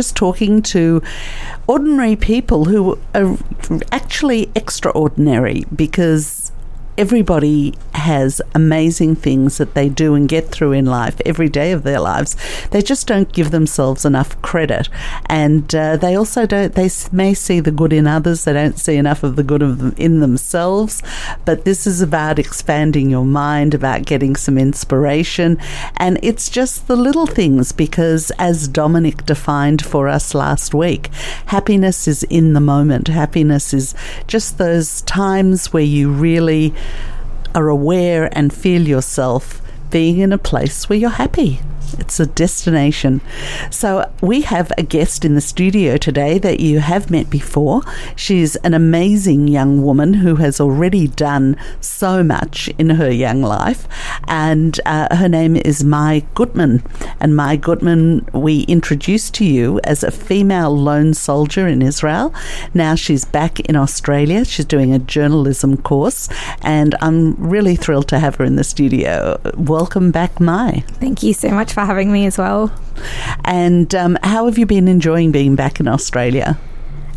just talking to ordinary people who are actually extraordinary because everybody has amazing things that they do and get through in life every day of their lives. They just don't give themselves enough credit, and uh, they also don't. They may see the good in others. They don't see enough of the good of them in themselves. But this is about expanding your mind, about getting some inspiration, and it's just the little things. Because as Dominic defined for us last week, happiness is in the moment. Happiness is just those times where you really are aware and feel yourself being in a place where you're happy. It's a destination. So, we have a guest in the studio today that you have met before. She's an amazing young woman who has already done so much in her young life, and uh, her name is Mai Gutman. And Mai Gutman, we introduced to you as a female lone soldier in Israel. Now she's back in Australia. She's doing a journalism course, and I'm really thrilled to have her in the studio. Welcome back, Mai. Thank you so much for having me as well. And um, how have you been enjoying being back in Australia?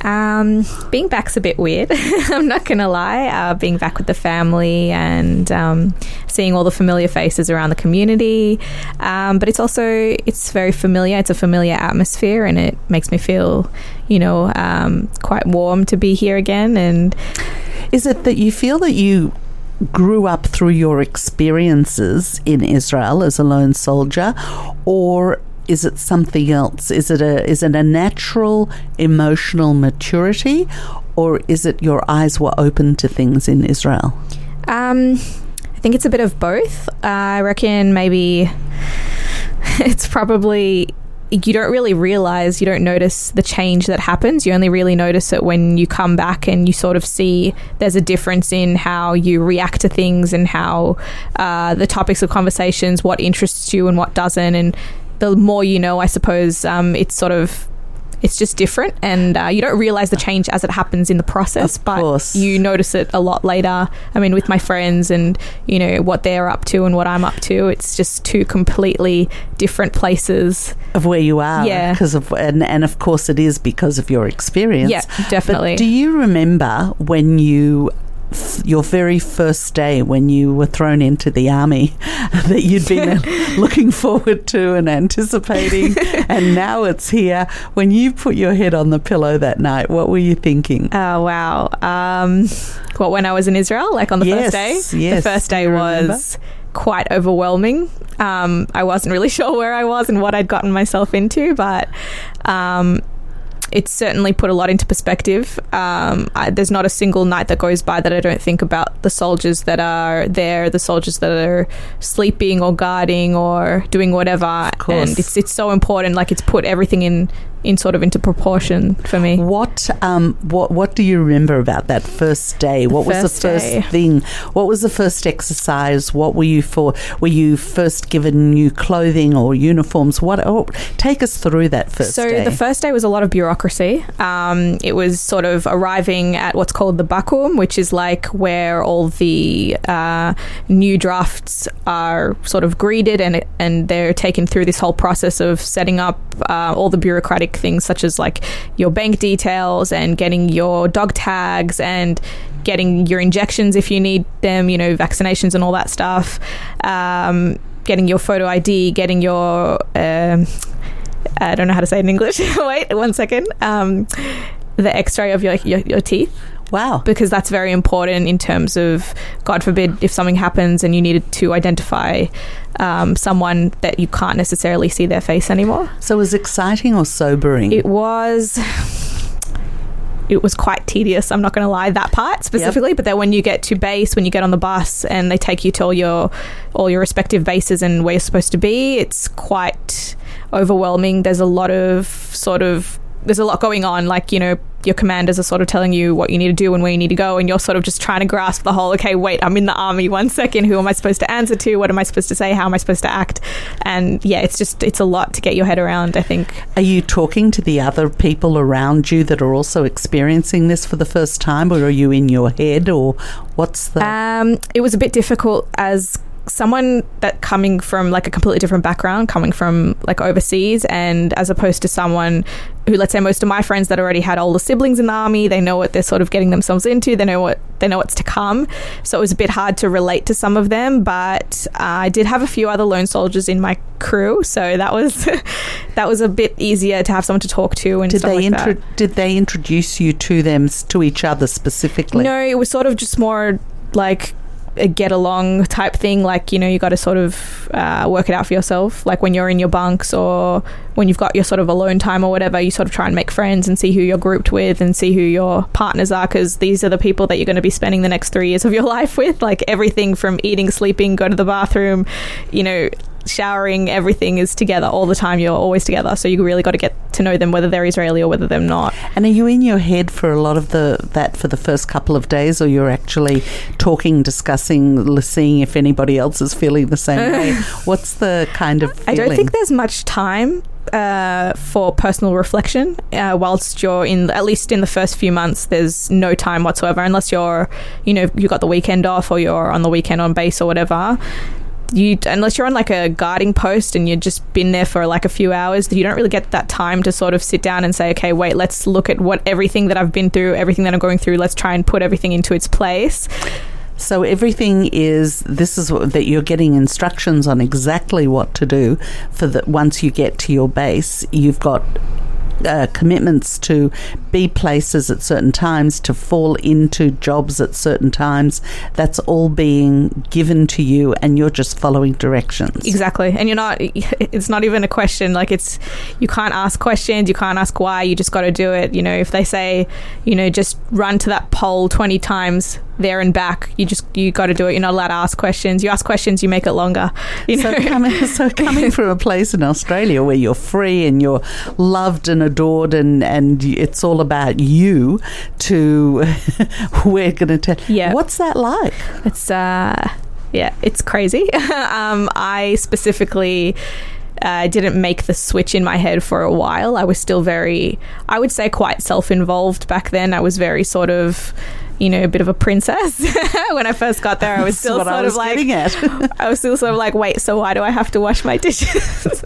Um, being back's a bit weird. I'm not gonna lie. Uh, being back with the family and um, seeing all the familiar faces around the community, um, but it's also it's very familiar. It's a familiar atmosphere, and it makes me feel, you know, um, quite warm to be here again. And is it that you feel that you grew up through your experiences in Israel as a lone soldier, or is it something else? Is it a is it a natural emotional maturity, or is it your eyes were open to things in Israel? Um, I think it's a bit of both. Uh, I reckon maybe it's probably you don't really realize, you don't notice the change that happens. You only really notice it when you come back and you sort of see there's a difference in how you react to things and how uh, the topics of conversations, what interests you and what doesn't. And the more you know, I suppose, um, it's sort of it's just different and uh, you don't realize the change as it happens in the process Of but course. you notice it a lot later i mean with my friends and you know what they're up to and what i'm up to it's just two completely different places Of where you are, Yeah. because of and, and of course it is because of your experience. Yeah, definitely. But do you remember when you? Your very first day when you were thrown into the army that you'd been looking forward to and anticipating, and now it's here. When you put your head on the pillow that night, what were you thinking? Oh wow! Um, what when I was in Israel, like on the Yes, first day? yes. The first day was quite overwhelming. Um, I wasn't really sure where I was and what I'd gotten myself into, but um, it certainly put a lot into perspective. Um, I, there's not a single night that goes by that I don't think about the soldiers that are there, the soldiers that are sleeping or guarding or doing whatever. course. And it's it's so important. Like it's put everything in in sort of into proportion for me. What um what what do you remember about that first day? What was the first first day. thing? What was the first exercise? What were you for? Were you first given new clothing or uniforms? What? Oh, take us through that first So day. the first day was a lot of bureaucracy. Um, it was sort of arriving at what's called the bakum, which is like where all the uh, new drafts are sort of greeted and and they're taken through this whole process of setting up uh, all the bureaucratic things such as like your bank details and getting your dog tags and getting your injections if you need them, you know, vaccinations and all that stuff. Um, getting your photo ID, getting your um, I don't know how to say it in English. Wait one second. Um, the X-ray of your, your your teeth wow. because that's very important in terms of God forbid if something happens and you needed to identify um, someone that you can't necessarily see their face anymore. So it was exciting or sobering? It was. It was quite tedious. I'm not going to lie that part specifically, but then when you get to base, when you get on the bus and they take you to all your all your respective bases and where you're supposed to be, it's quite overwhelming. There's a lot of sort of there's a lot going on. Like you know, your commanders are sort of telling you what you need to do and where you need to go, and you're sort of just trying to grasp the whole. Okay, wait, I'm in the army. One second, who am I supposed to answer to? What am I supposed to say? How am I supposed to act? And yeah, it's just it's a lot to get your head around. I think. Are you talking to the other people around you that are also experiencing this for the first time, or are you in your head, or what's the? Um, it was a bit difficult as someone that coming from like a completely different background, coming from like overseas, and as opposed to someone who, let's say, most of my friends that already had older siblings in the army, they know what they're sort of getting themselves into. They know what they know what's to come. So it was a bit hard to relate to some of them, but uh, I did have a few other lone soldiers in my crew, so that was that was a bit easier to have someone to talk to. And did stuff they like intro- did they introduce you to them to each other specifically? No, it was sort of just more like a get along type thing. Like, you know, you got to sort of uh, work it out for yourself. Like when you're in your bunks or when you've got your sort of alone time or whatever, you sort of try and make friends and see who you're grouped with and see who your partners are because these are the people that you're going to be spending the next three years of your life with. Like everything from eating, sleeping, go to the bathroom, you know, showering, everything is together all the time. You're always together. So you really got to get to know them whether they're Israeli or whether they're not. And are you in your head for a lot of the that for the first couple of days, or you're actually talking, discussing, seeing if anybody else is feeling the same way? What's the kind of I don't think there's much time uh, for personal reflection. Uh, whilst you're in, at least in the first few months, there's no time whatsoever unless you're, you know, you got the weekend off or you're on the weekend on base or whatever. You unless you're on like a guarding post and you've just been there for like a few hours, you don't really get that time to sort of sit down and say, okay, wait, let's look at what everything that I've been through, everything that I'm going through. Let's try and put everything into its place. So everything is this is what, that you're getting instructions on exactly what to do for that. once you get to your base. You've got uh, commitments to be places at certain times, to fall into jobs at certain times. That's all being given to you, and you're just following directions. Exactly. And you're not, it's not even a question. Like, it's, you can't ask questions, you can't ask why, you just got to do it. You know, if they say, you know, just run to that pole 20 times there and back, you just, you got to do it. You're not allowed to ask questions. You ask questions, you make it longer. You know? So coming, so coming from a place in Australia where you're free and you're loved and adored and, and it's all about you to we're going to tell. Yeah. What's that like? It's uh yeah, it's crazy. um, I specifically uh, didn't make the switch in my head for a while. I was still very, I would say, quite self-involved back then. I was very sort of, you know, a bit of a princess when I first got there. I was still sort I was of like. I was still sort of like, wait, so why do I have to wash my dishes?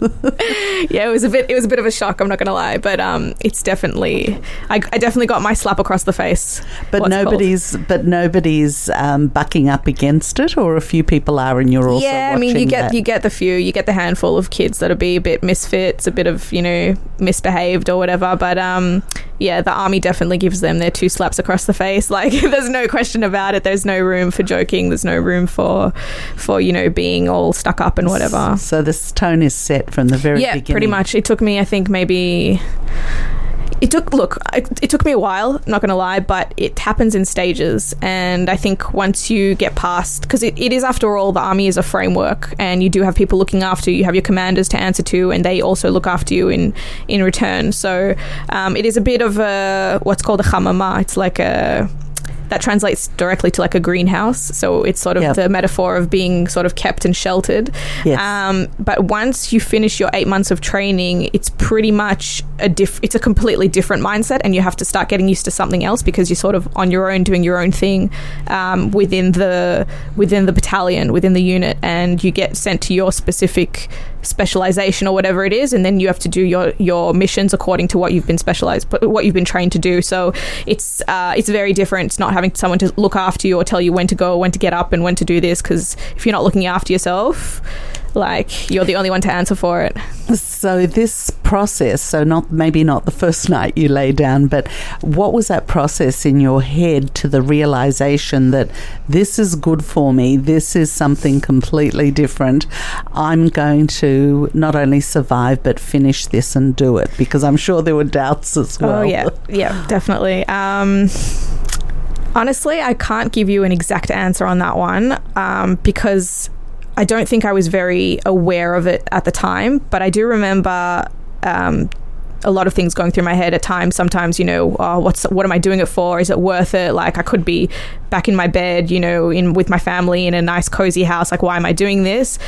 yeah, it was a bit, it was a bit of a shock. I'm not gonna lie, but um, it's definitely, I, I definitely got my slap across the face. But what's it called. nobody's, but nobody's um, bucking up against it, or a few people are, and you're also yeah, I mean, you get that. you get the few, you get the handful of kids that'll be a bit misfits, a bit of you know misbehaved or whatever. But um, yeah, the army definitely gives them their two slaps across the face. Like, there's no question about it. There's no room for joking. There's no room for for you know being all stuck up and whatever. So this tone is set from the very Yeah, beginning. pretty much. It took me, I think, maybe. It took look. It, it took me a while. Not going to lie, but it happens in stages, and I think once you get past, because it, it is after all, the army is a framework, and you do have people looking after you. You have your commanders to answer to, and they also look after you in in return. So um, it is a bit of a what's called a chamama. It's like a that translates directly to like a greenhouse. So it's sort of Yep. the metaphor of being sort of kept and sheltered. Yes. Um, but once you finish your eight months of training, it's pretty much a diff- It's a completely different mindset, and you have to start getting used to something else because you're sort of on your own, doing your own thing um, within the within the battalion, within the unit, and you get sent to your specific specialization or whatever it is, and then you have to do your your missions according to what you've been specialized, but what you've been trained to do. So it's uh, it's very different. It's not having someone to look after you or tell you when to go, when to get up, and when to do this. Because if you're not looking after yourself, like you're the only one to answer for it. So this process, so not maybe not the first night you lay down, but what was that process in your head to the realization that this is good for me, this is something completely different. I'm going to not only survive but finish this and do it because I'm sure there were doubts as well. Oh yeah, yeah, definitely. Um, honestly, I can't give you an exact answer on that one um, because I don't think I was very aware of it at the time. But I do remember. Um, a lot of things going through my head at times. Sometimes, you know, oh, what's what am I doing it for? Is it worth it? Like I could be back in my bed, you know, in with my family in a nice cozy house. Like why am I doing this?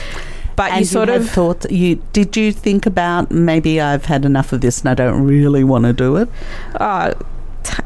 But And you sort had of thought you did you think about maybe I've had enough of this and I don't really want to do it? uh,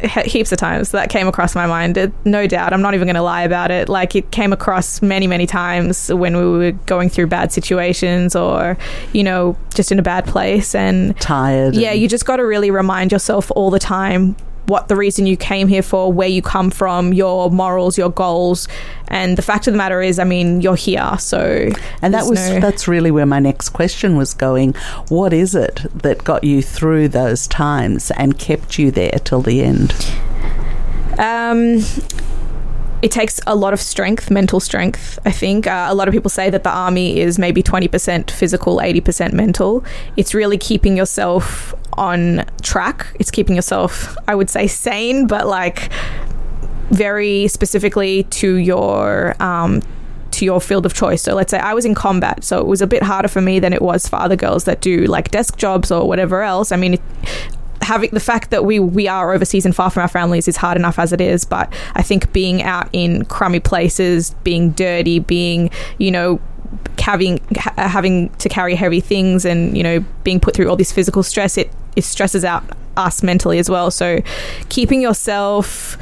heaps of times that came across my mind. It, no doubt. I'm not even going to lie about it. Like it came across many, many times when we were going through bad situations or, you know, just in a bad place. And Tired. yeah, and- you just got to really remind yourself all the time what the reason you came here for, where you come from, your morals, your goals. And the fact of the matter is, I mean, you're here. So, And that was no- that's really where my next question was going. What is it that got you through those times and kept you there till the end? Um, it takes a lot of strength, mental strength. I think uh, a lot of people say that the army is maybe twenty percent physical, eighty percent mental. It's really keeping yourself on track. It's keeping yourself, I would say, sane, but like very specifically to your um, to your field of choice. So let's say I was in combat, so it was a bit harder for me than it was for other girls that do like desk jobs or whatever else. I mean. It, having the fact that we we are overseas and far from our families is hard enough as it is but i think being out in crummy places being dirty being you know having ha- having to carry heavy things and you know being put through all this physical stress it, it stresses out us mentally as well. So keeping yourself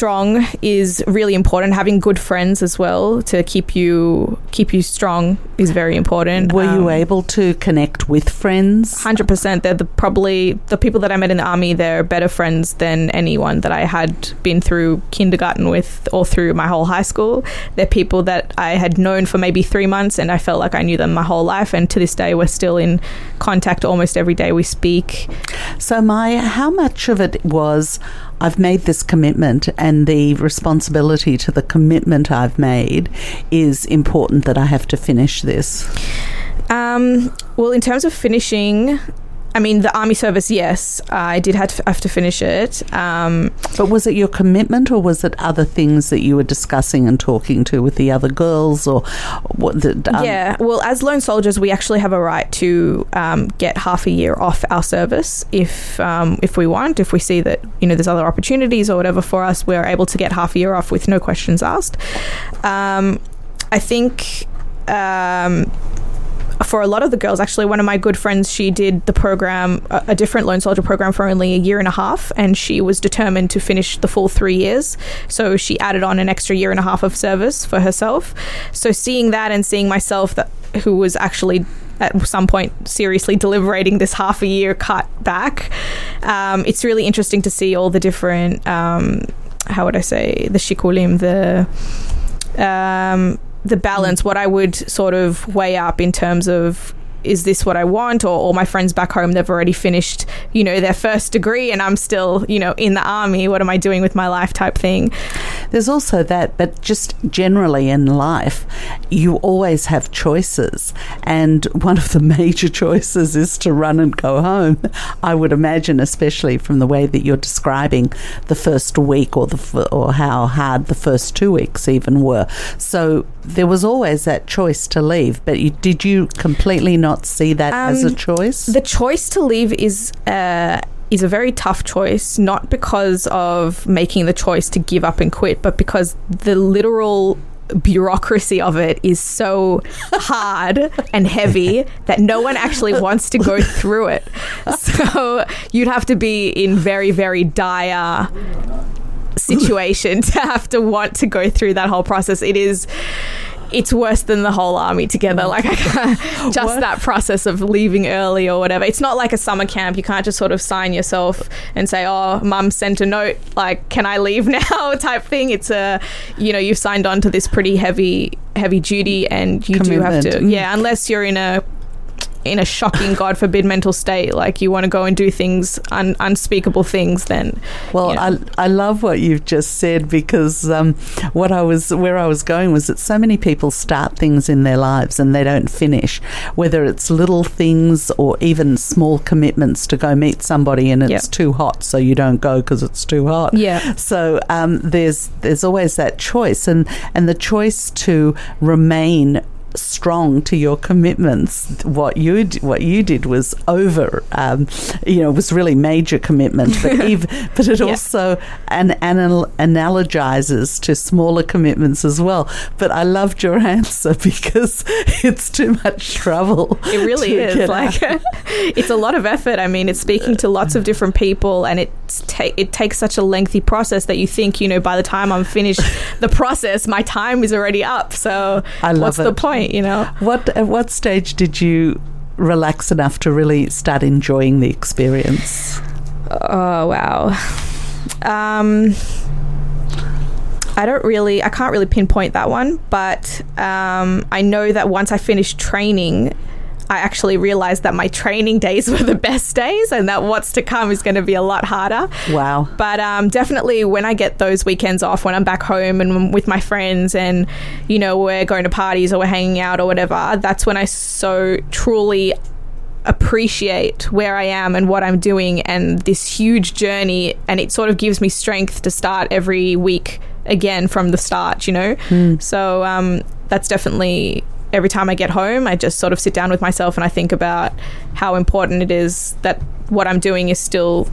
strong is really important having good friends as well to keep you keep you strong is very important Were you Um, able to connect with friends? Hundred percent. They're the probably the people that I met in the army. They're better friends than anyone that I had been through kindergarten with or through my whole high school. They're people that I had known for maybe three months, and I felt like I knew them my whole life. And to this day, we're still in contact almost every day we speak. So, my how much of it was I've made this commitment, and the responsibility to the commitment I've made is important that I have to finish this. Um, well, in terms of finishing. I mean, the army service, yes, I did have to, have to finish it. Um, But was it your commitment, or was it other things that you were discussing and talking to with the other girls, or what? The, um, yeah, well, as lone soldiers, we actually have a right to um, get half a year off our service if um, if we want. If we see that you know there's other opportunities or whatever for us, we're able to get half a year off with no questions asked. Um, I think. For a lot of the girls, actually, one of my good friends, she did the program, a, a different lone soldier program, for only a year and a half, and she was determined to finish the full three years. So she added on an extra year and a half of service for herself. So seeing that and seeing myself, that who was actually at some point seriously deliberating this half a year cut back, um, it's really interesting to see all the different. Um, how would I say the shikulim, the um, the balance, what I would sort of weigh up in terms of is this what I want? Or all my friends back home, they've already finished, you know, their first degree and I'm still, you know, in the army. What am I doing with my life type thing? There's also that, but just generally in life, you always have choices. And one of the major choices is to run and go home. I would imagine, especially from the way that you're describing the first week or the or how hard the first two weeks even were. So there was always that choice to leave. But you, did you completely not see that as a Um, choice? The choice to leave is uh, is a very tough choice, not because of making the choice to give up and quit, but because the literal bureaucracy of it is so hard and heavy that no one actually wants to go through it. So you'd have to be in very, very dire situation to have to want to go through that whole process. It is it's worse than the whole army together. Like I can't, just What? that process of leaving early or whatever. It's not like a summer camp. You can't just sort of sign yourself and say, "Oh, mum sent a note. Like, can I leave now?" type thing. It's a, you know, you've signed on to this pretty heavy, heavy duty, and you do have to, yeah. Unless you're in a in a shocking, God forbid, mental state, like you want to go and do things, un- unspeakable things, then Well, you know. I, I love what you've just said because um, what I was where I was going was that so many people start things in their lives and they don't finish, whether it's little things or even small commitments to go meet somebody and it's Yep. too hot, so you don't go because it's too hot. Yeah. So um, there's there's always that choice, and and the choice to remain strong to your commitments what you d- what you did was over um, you know was really major commitment but ev- but it Yeah. also an, anal- analogizes to smaller commitments as well but I loved your answer because it's too much trouble It really is. Like it's a lot of effort. I mean, it's speaking to lots of different people and it ta- it takes such a lengthy process that you think you know by the time I'm finished the process, my time is already up. So I love what's the it. You know. What at what stage did you relax enough to really start enjoying the experience? Oh wow. Um, I don't really, I can't really pinpoint that one, but um, I know that once I finished training, I actually realized that my training days were the best days, and that what's to come is going to be a lot harder. Wow. But um, definitely, when I get those weekends off, when I'm back home and with my friends, and you know we're going to parties or we're hanging out or whatever, that's when I so truly appreciate where I am and what I'm doing and this huge journey. And it sort of gives me strength to start every week again from the start, you know? So um, that's definitely every time I get home, I just sort of sit down with myself and I think about how important it is that what I'm doing is still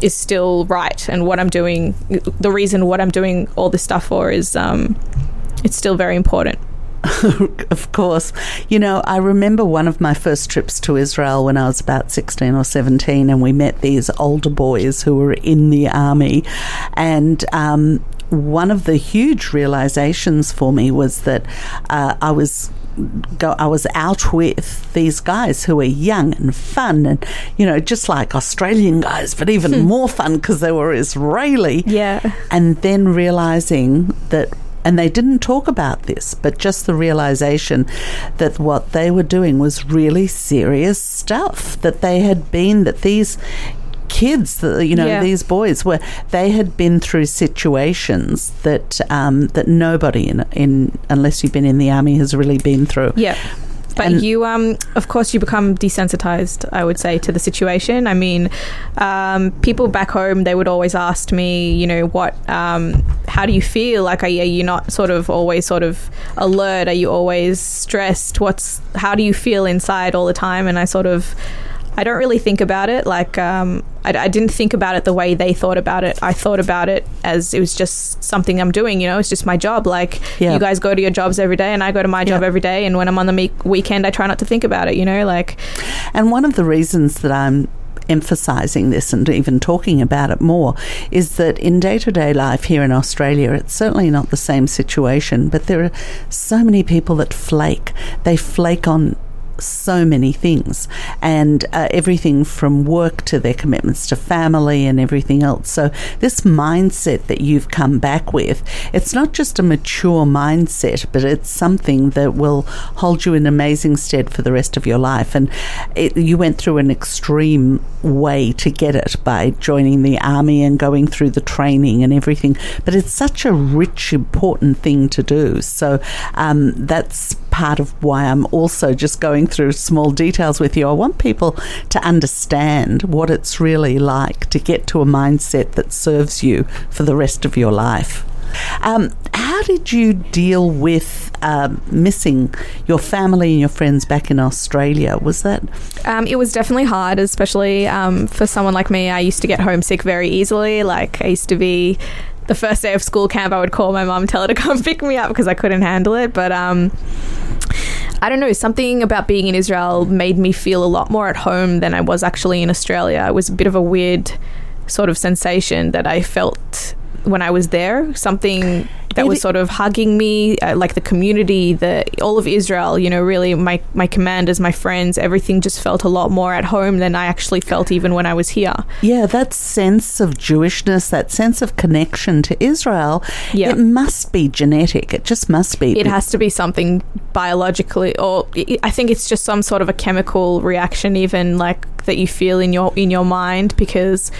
is still right and what I'm doing the reason what I'm doing all this stuff for is um it's still very important. of course. You know, I remember one of my first trips to Israel when I was about 16 or 17, and we met these older boys who were in the army. And um, one of the huge realizations for me was that uh, I was. Go, I was out with these guys who were young and fun, and you know, just like Australian guys, but even more fun because they were Israeli Yeah. and then realizing that and they didn't talk about this but just the realization that what they were doing was really serious stuff that they had been that these kids you know Yeah. these boys were they had been through situations that um, that nobody in, in unless you've been in the army has really been through Yeah. But And- you, um, of course, you become desensitized. I would say to the situation. I mean, um, people back home they would always ask me, you know, what, um, how do you feel? Like, are you, are you not sort of always sort of alert? Are you always stressed? What's, how do you feel inside all the time? And I sort of, I don't really think about it. Like, um, I, I didn't think about it the way they thought about it. I thought about it as it was just something I'm doing. You know, it's just my job. Like, Yeah. you guys go to your jobs every day, and I go to my job Yeah. every day. And when I'm on the me- weekend, I try not to think about it. You know, like, And one of the reasons that I'm emphasizing this and even talking about it more is that in day to day life here in Australia, it's certainly not the same situation, but there are so many people that flake. They flake on so many things and uh, everything from work to their commitments to family and everything else. So, this mindset that you've come back with, it's not just a mature mindset, but it's something that will hold you in amazing stead for the rest of your life. And it, you went through an extreme way to get it by joining the army and going through the training and everything. But it's such a rich, important thing to do. So, um, that's part of why I'm also just going through small details with you. I want people to understand what it's really like to get to a mindset that serves you for the rest of your life. Um, how did you deal with um, missing your family and your friends back in Australia? Was that um, it was definitely hard, especially um, for someone like me. I used to get homesick very easily. Like, I used to be. The first day of school camp, I would call my mum, tell her to come pick me up because I couldn't handle it. But um, I don't know, something about being in Israel made me feel a lot more at home than I was actually in Australia. It was a bit of a weird sort of sensation that I felt when I was there. Something that was sort of hugging me, uh, like the community, the all of Israel. You know, really my my commanders, my friends, everything just felt a lot more at home than I actually felt even when I was here. Yeah, that sense of Jewishness, that sense of connection to Israel, Yeah. it must be genetic. It just must be. It has to be something biologically, or I- I think it's just some sort of a chemical reaction, even like that you feel in your in your mind because.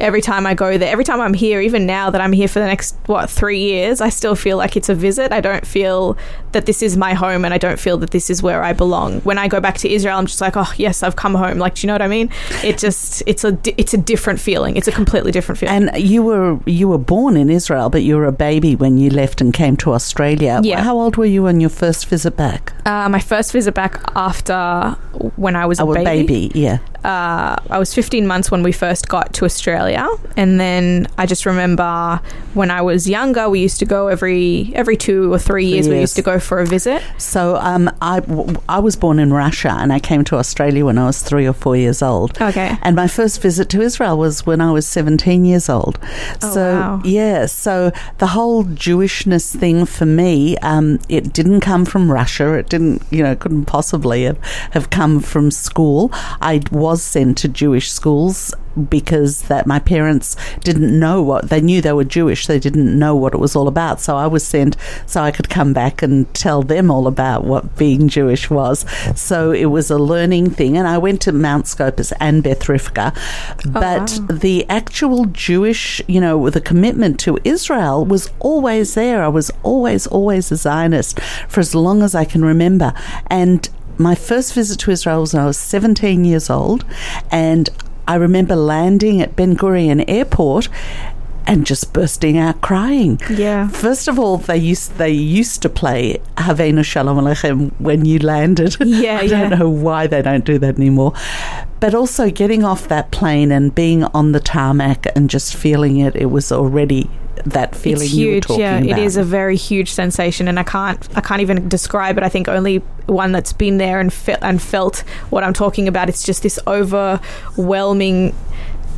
Every time I go there, every time I'm here, even now that I'm here for the next what three years, I still feel like it's a visit. I don't feel that this is my home, and I don't feel that this is where I belong. When I go back to Israel, I'm just like, oh yes, I've come home. Like, do you know what I mean? It just it's a it's a different feeling. It's a completely different feeling. and you were you were born in Israel, but you were a baby when you left and came to Australia. Yeah. How old were you on your first visit back? Uh, my first visit back after when I was a a baby. baby, yeah. Uh, I was 15 months when we first got to Australia, and then I just remember when I was younger, we used to go every every two or three years. We used to go for a visit. So um, I, w- I was born in Russia and I came to Australia when I was three or four years old. Okay. And my first visit to Israel was when I was 17 years old. Oh, so, wow. yeah, so the whole Jewishness thing for me, um, it didn't come from Russia. It didn't, you know, couldn't possibly have, have come from school. I was sent to Jewish schools because that my parents didn't know what they knew they were Jewish they didn't know what it was all about. So I was sent so I could come back and tell them all about what being Jewish was. So it was a learning thing. And I went to Mount Scopus and Beth Rivkah oh, but wow. the actual Jewish you know the commitment to Israel was always there. I was always always a Zionist for as long as I can remember. And my first visit to Israel was when I was 17 years old, and I remember landing at Ben Gurion Airport and just bursting out crying. Yeah. First of all, they used they used to play Havenu Shalom Aleichem when you landed. Yeah, I yeah. don't know why they don't do that anymore. But also getting off that plane and being on the tarmac and just feeling it, it was already that feeling it's you were huge. talking Yeah, about. it is a very huge sensation, and I can't I can't even describe it. I think only one that's been there and fe- and felt what I'm talking about. It's just this overwhelming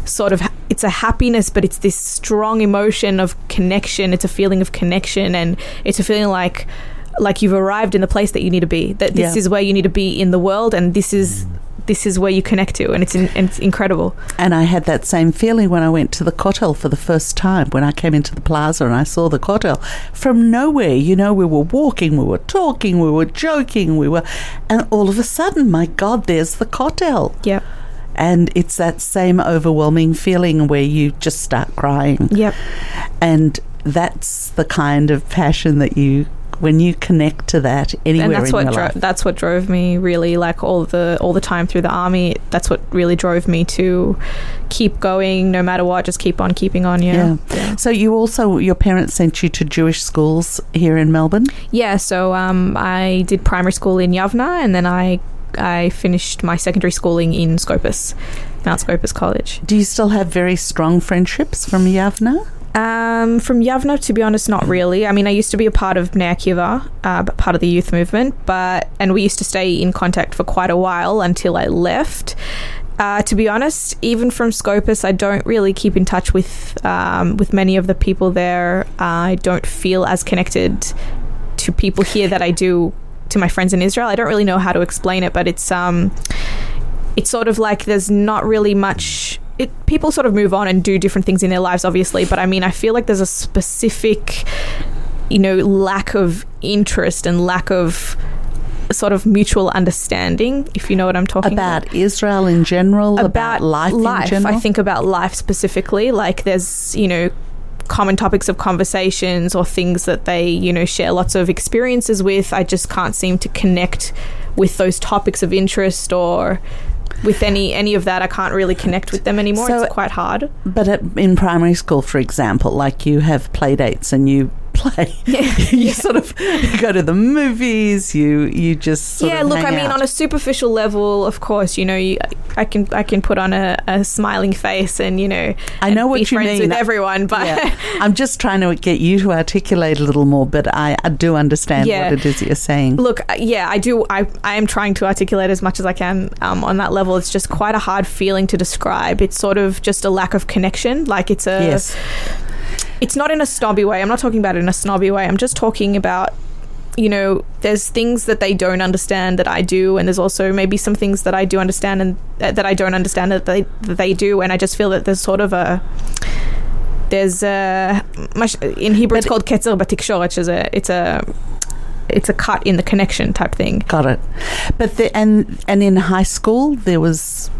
sort of it's a happiness but it's this strong emotion of connection it's a feeling of connection and it's a feeling like like you've arrived in the place that you need to be that this Yeah. is where you need to be in the world and this is mm. This is where you connect to and it's in, and it's incredible And I had that same feeling when I went to the Kotel for the first time, when I came into the plaza and I saw the Kotel. From nowhere, you know, we were walking, we were talking, we were joking, we were. And all of a sudden, my God, there's the Kotel. yep And it's that same overwhelming feeling where you just start crying. yep And that's the kind of passion that you, when you connect to that anywhere and that's in what your dro- life. that's what drove me really like all the all the time through the army that's what really drove me to keep going no matter what just keep on keeping on yeah Yeah. So you also, your parents sent you to Jewish schools here in Melbourne? Yeah, so um, I did primary school in Yavneh and then I I finished my secondary schooling in Scopus Mount Scopus College Do you still have very strong friendships from Yavneh? Um, from Yavneh, to be honest, not really. I mean, I used to be a part of Bnei uh, part of the youth movement, but and we used to stay in contact for quite a while until I left. Uh, to be honest, even from Scopus, I don't really keep in touch with um, with many of the people there. I don't feel as connected to people here that I do to my friends in Israel. I don't really know how to explain it, but it's um, it's sort of like there's not really much it people sort of move on and do different things in their lives obviously but i mean i feel like there's a specific you know lack of interest and lack of sort of mutual understanding if you know what i'm talking about About Israel in general, about, life, in general. I think about life specifically. Like there's, you know, common topics of conversations or things that they, you know, share lots of experiences with. I just can't seem to connect with those topics of interest or with any any of that. I can't really connect with them anymore. So- it's quite hard. But at, in primary school, for example, like you have play dates and you play, you sort of go to the movies. You you just sort yeah look i mean out. on a superficial level of course you know you, i can i can put on a, a smiling face and you know I know what you mean. with everyone but yeah. I'm just trying to get you to articulate a little more, but I, I do understand Yeah. what it is you're saying. Look, uh, yeah, I do. I, I am trying to articulate as much as I can um, on that level. It's just quite a hard feeling to describe. It's sort of just a lack of connection. Like it's a. yes, It's not in a snobby way. I'm not talking about it in a snobby way. I'm just talking about. You know, there's things that they don't understand that I do, and there's also maybe some things that I do understand and uh, that I don't understand that they that they do, and I just feel that there's sort of a there's a in Hebrew it's But- called ketzer batikshor, which is a it's a it's a cut in the connection type thing. got it. But the, and and in high school there was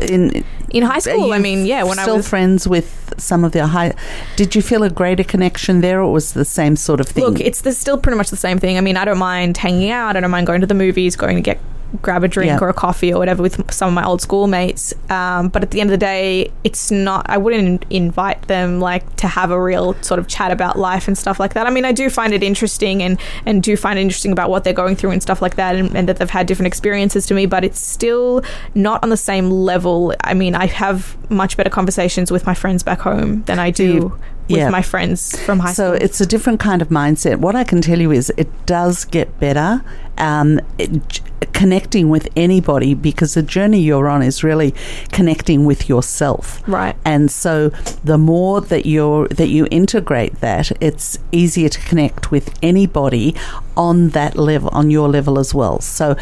in In high school, I mean, yeah, when I was still friends with some of the high. Did you feel a greater connection there, or was it the same sort of thing? look, it's the, still pretty much the same thing. I mean, I don't mind hanging out. I don't mind going to the movies, going to get grab a drink or a coffee or whatever with some of my old schoolmates. Um, but at the end of the day, it's not. I wouldn't invite them like to have a real sort of chat about life and stuff like that. I mean, I do find it interesting and and do find it interesting about what they're going through and stuff like that, and, and that they've had different experiences to me. But it's still not on the same level. I mean, I have much better conversations with my friends back home than I do. You- with yeah. my friends from high So school. So it's a different kind of mindset. What I can tell you is it does get better um, it, connecting with anybody because the journey you're on is really connecting with yourself. Right. And so the more that you're that you integrate that, it's easier to connect with anybody on that level, on your level as well. So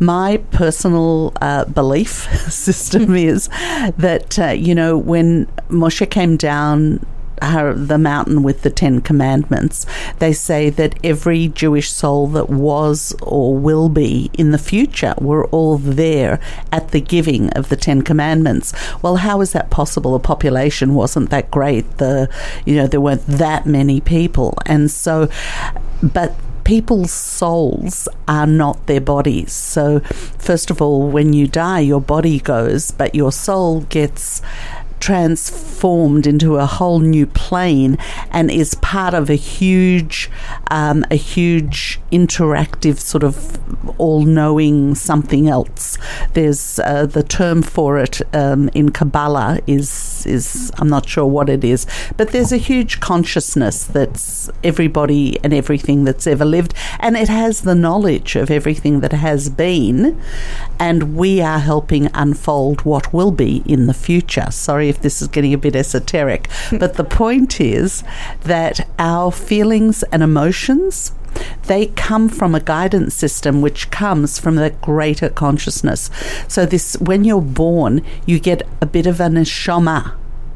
my personal uh, belief system is that uh, you know when Moshe came down her, the mountain with the Ten Commandments, they say that every Jewish soul that was or will be in the future were all there at the giving of the Ten Commandments. Well, how is that possible? The population wasn't that great. The you know there weren't that many people, and so, but people's souls are not their bodies. So, first of all, when you die, your body goes, but your soul gets transformed into a whole new plane and is part of a huge, um, a huge interactive sort of all-knowing something else. There's uh, the term for it um, in Kabbalah is is I'm not sure what it is, but there's a huge consciousness that's everybody and everything that's ever lived, and it has the knowledge of everything that has been, and we are helping unfold what will be in the future. Sorry if this is getting a bit esoteric, but the point is that our feelings and emotions they come from a guidance system which comes from the greater consciousness. So this when you're born, you get a bit of an neshama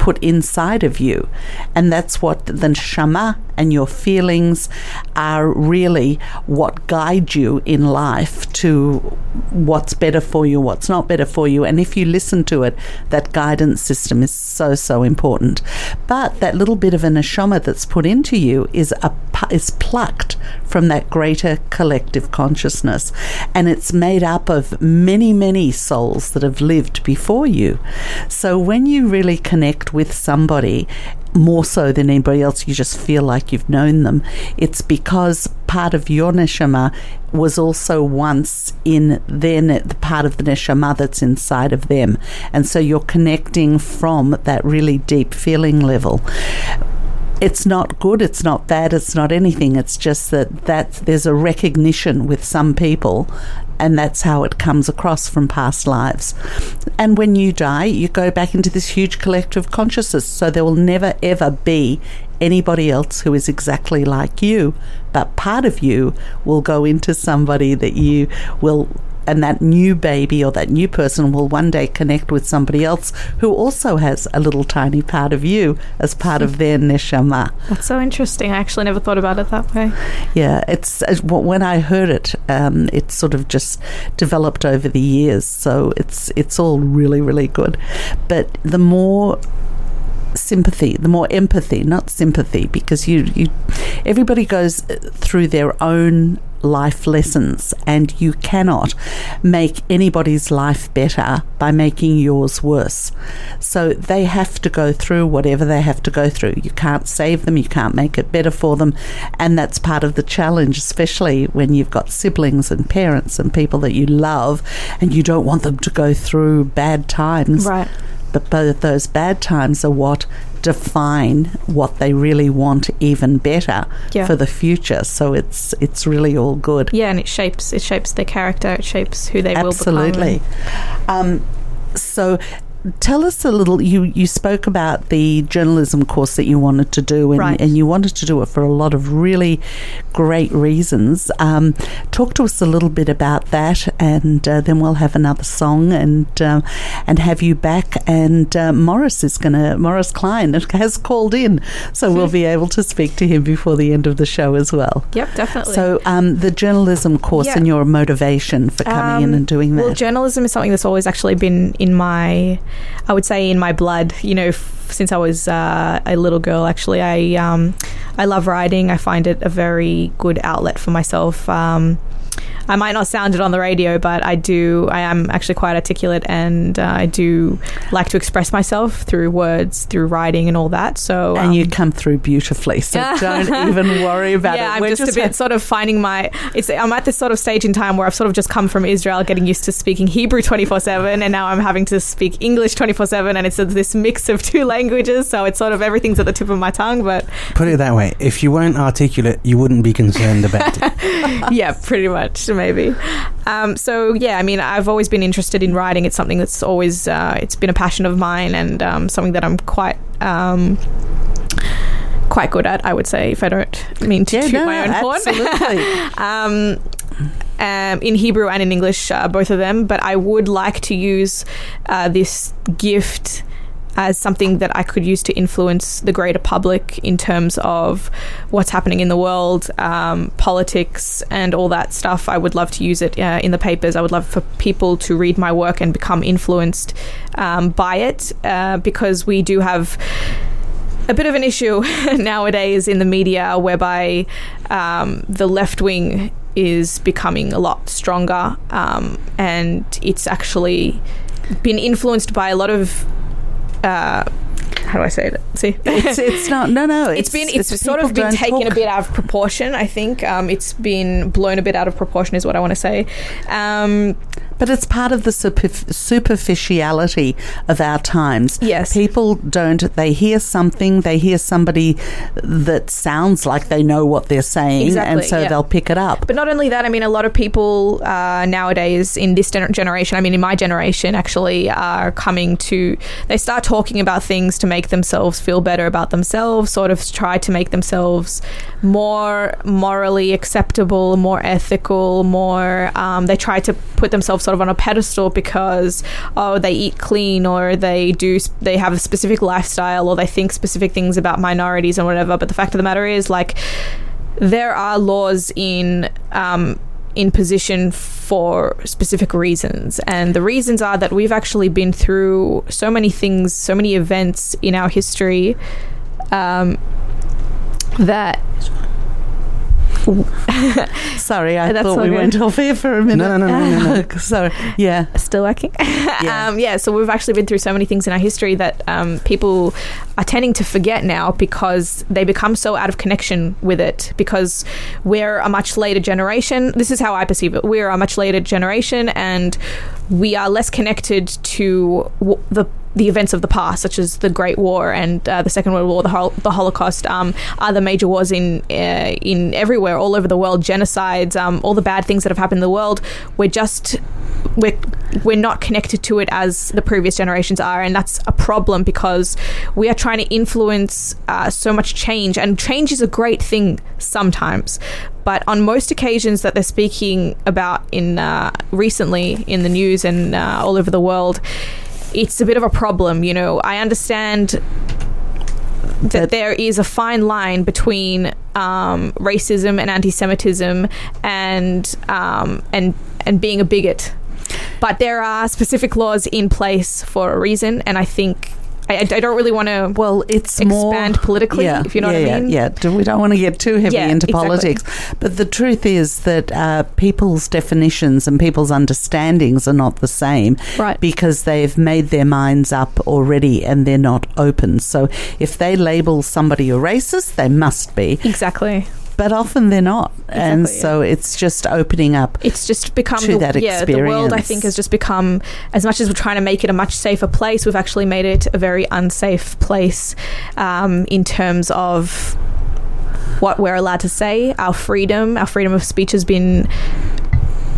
put inside of you. And that's what the neshama and your feelings are really what guide you in life to what's better for you, what's not better for you. And if you listen to it, that guidance system is so, so important. But that little bit of a neshama that's put into you is a is plucked from that greater collective consciousness. And it's made up of many, many souls that have lived before you. So when you really connect with somebody, more so than anybody else, you just feel like you've known them. It's because part of your neshama was also once in then the part of the neshama that's inside of them, and so you're connecting from that really deep feeling level it's not good, it's not bad, it's not anything. It's just that that there's a recognition with some people, and that's how it comes across from past lives. And when you die, you go back into this huge collective consciousness. So there will never ever be anybody else who is exactly like you, but part of you will go into somebody that you will and that new baby or that new person will one day connect with somebody else who also has a little tiny part of you as part of their neshama. That's so interesting. I actually never thought about it that way. Yeah, it's uh, when I heard it, um, it sort of just developed over the years. So it's it's all really really good, but the more sympathy, the more empathy, not sympathy, because you, you everybody goes through their own life lessons and you cannot make anybody's life better by making yours worse. So they have to go through whatever they have to go through. You can't save them, you can't make it better for them, and that's part of the challenge, especially when you've got siblings and parents and people that you love and you don't want them to go through bad times Right. But both those bad times are what define what they really want even better Yeah. for the future. So it's it's really all good. Yeah, and it shapes it shapes their character. It shapes who they Absolutely. will become. Um, so tell us a little you you spoke about the journalism course that you wanted to do and, Right. and you wanted to do it for a lot of really great reasons um, talk to us a little bit about that and uh, then we'll have another song and um, and have you back and uh, Morris is gonna Morris Klein has called in so we'll be able to speak to him before the end of the show as well Yep, definitely. so um, the journalism course Yeah. and your motivation for coming in Um, and doing that Well, journalism is something that's always actually been in my, I would say, in my blood. You know, f- since I was uh, a little girl. Actually, I um, I love writing. I find it a very good outlet for myself. Um, I might not sound it on the radio, but I do. I am actually quite articulate, and uh, I do like to express myself through words, through writing, and all that. So, and um, you come through beautifully, so don't even worry about yeah, it. I'm We're just, a bit sort of finding my. It's I'm at this sort of stage in time where I've sort of just come from Israel, getting used to speaking Hebrew 24 seven, and now I'm having to speak English 24 seven, and it's this mix of two languages. So it's sort of everything's at the tip of my tongue, but Put it that way: if you weren't articulate, you wouldn't be concerned about it. yeah, pretty much, maybe. Um, so yeah, I mean, I've always been interested in writing. It's something that's always uh, it's been a passion of mine, and um, something that I'm quite. Um, Quite good at, I would say, if I don't mean to Yeah, toot no, my own horn. absolutely. um, um, in Hebrew and in English, uh, both of them. But I would like to use uh, this gift as something that I could use to influence the greater public in terms of what's happening in the world, um, politics, and all that stuff. I would love to use it uh, in the papers. I would love for people to read my work and become influenced um, by it uh, because we do have a bit of an issue nowadays in the media whereby um, the left wing is becoming a lot stronger um, and it's actually been influenced by a lot of uh, how do I say it? See, it's, it's not. No, no. it's been it's, sort of been taken talk. a bit out of proportion. I think um, it's been blown a bit out of proportion, is what I want to say. Um, But it's part of the super, superficiality of our times. Yes. People don't, they hear something, they hear somebody that sounds like they know what they're saying, and so yeah. they'll pick it up. But not only that, I mean, a lot of people uh, nowadays in this generation, I mean, in my generation, actually are coming to, they start talking about things to make themselves feel better about themselves, sort of try to make themselves more morally acceptable, more ethical, more, um, they try to put themselves sort of on a pedestal because, oh, they eat clean or they do, they have a specific lifestyle or they think specific things about minorities and whatever. But the fact of the matter is, like, there are laws in um, in position for specific reasons, and the reasons are that we've actually been through so many things, so many events in our history um, that Sorry, I That's thought we good. went off here for a minute. No, no, no, no, no, Sorry. Yeah. still working. Yeah. um, yeah, so we've actually been through so many things in our history that um, people are tending to forget now because they become so out of connection with it because we're a much later generation. This is how I perceive it. We're a much later generation and we are less connected to w- the the events of the past, such as the Great War and uh, the Second World War, the, hol- the Holocaust, um, other major wars in uh, in everywhere, all over the world, genocides, um, all the bad things that have happened in the world. We're just we're we're not connected to it as the previous generations are, and that's a problem because we are trying to influence uh, so much change, and change is a great thing sometimes. But on most occasions that they're speaking about in uh, recently in the news and uh, all over the world, it's a bit of a problem. You know, I understand that That- there is a fine line between um, racism and anti-Semitism and um, and and being a bigot. But there are specific laws in place for a reason, and I think I, I don't really want to Well, it's more politically, Yeah, if you know yeah, what I mean. Yeah, Do- we don't want to get too heavy Yeah, into exactly. politics, but the truth is that uh, people's definitions and people's understandings are not the same, Right. Because they've made their minds up already and they're not open. So if they label somebody a racist, they must be, Exactly. But often they're not, and Exactly, yeah. so it's just opening up. It's just become To the, that yeah. The world, I think, has just become as much as we're trying to make it a much safer place. We've actually made it a very unsafe place um, in terms of what we're allowed to say. Our freedom, our freedom of speech, has been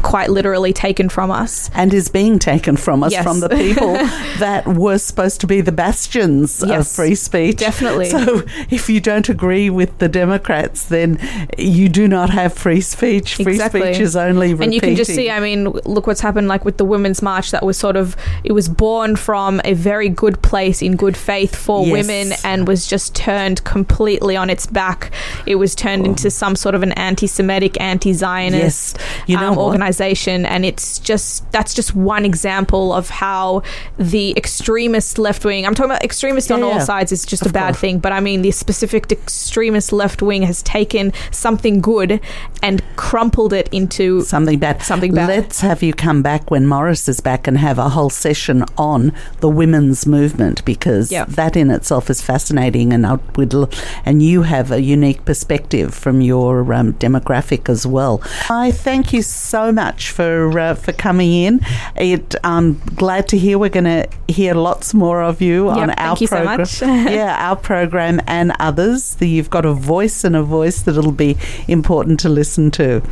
quite literally taken from us. and is being taken from us Yes. from the people that were supposed to be the bastions of free speech. definitely. So if you don't agree with the Democrats, then you do not have free speech. Free Exactly. speech is only repeating. And you can just see, I mean, look what's happened like with the Women's March that was sort of, it was born from a very good place in good faith for Yes. women and was just turned completely on its back. It was turned into some sort of an anti Semitic, anti Zionist Yes. You know um, organization. Organization, and it's just that's just one example of how the extremist left wing. I'm talking about extremist on Yeah, all sides is just Of a bad course. thing, but I mean the specific extremist left wing has taken something good and crumpled it into something bad. Something bad. Let's have you come back when Morris is back and have a whole session on the women's movement because Yeah. that in itself is fascinating, and I would, l- and you have a unique perspective from your um, demographic as well. I thank you so much for uh, for coming in. It, I'm glad to hear we're going to hear lots more of you on our thank you so program. much. yeah, our program and others. You've got a voice and a voice that'll be important to listen to.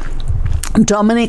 Dominic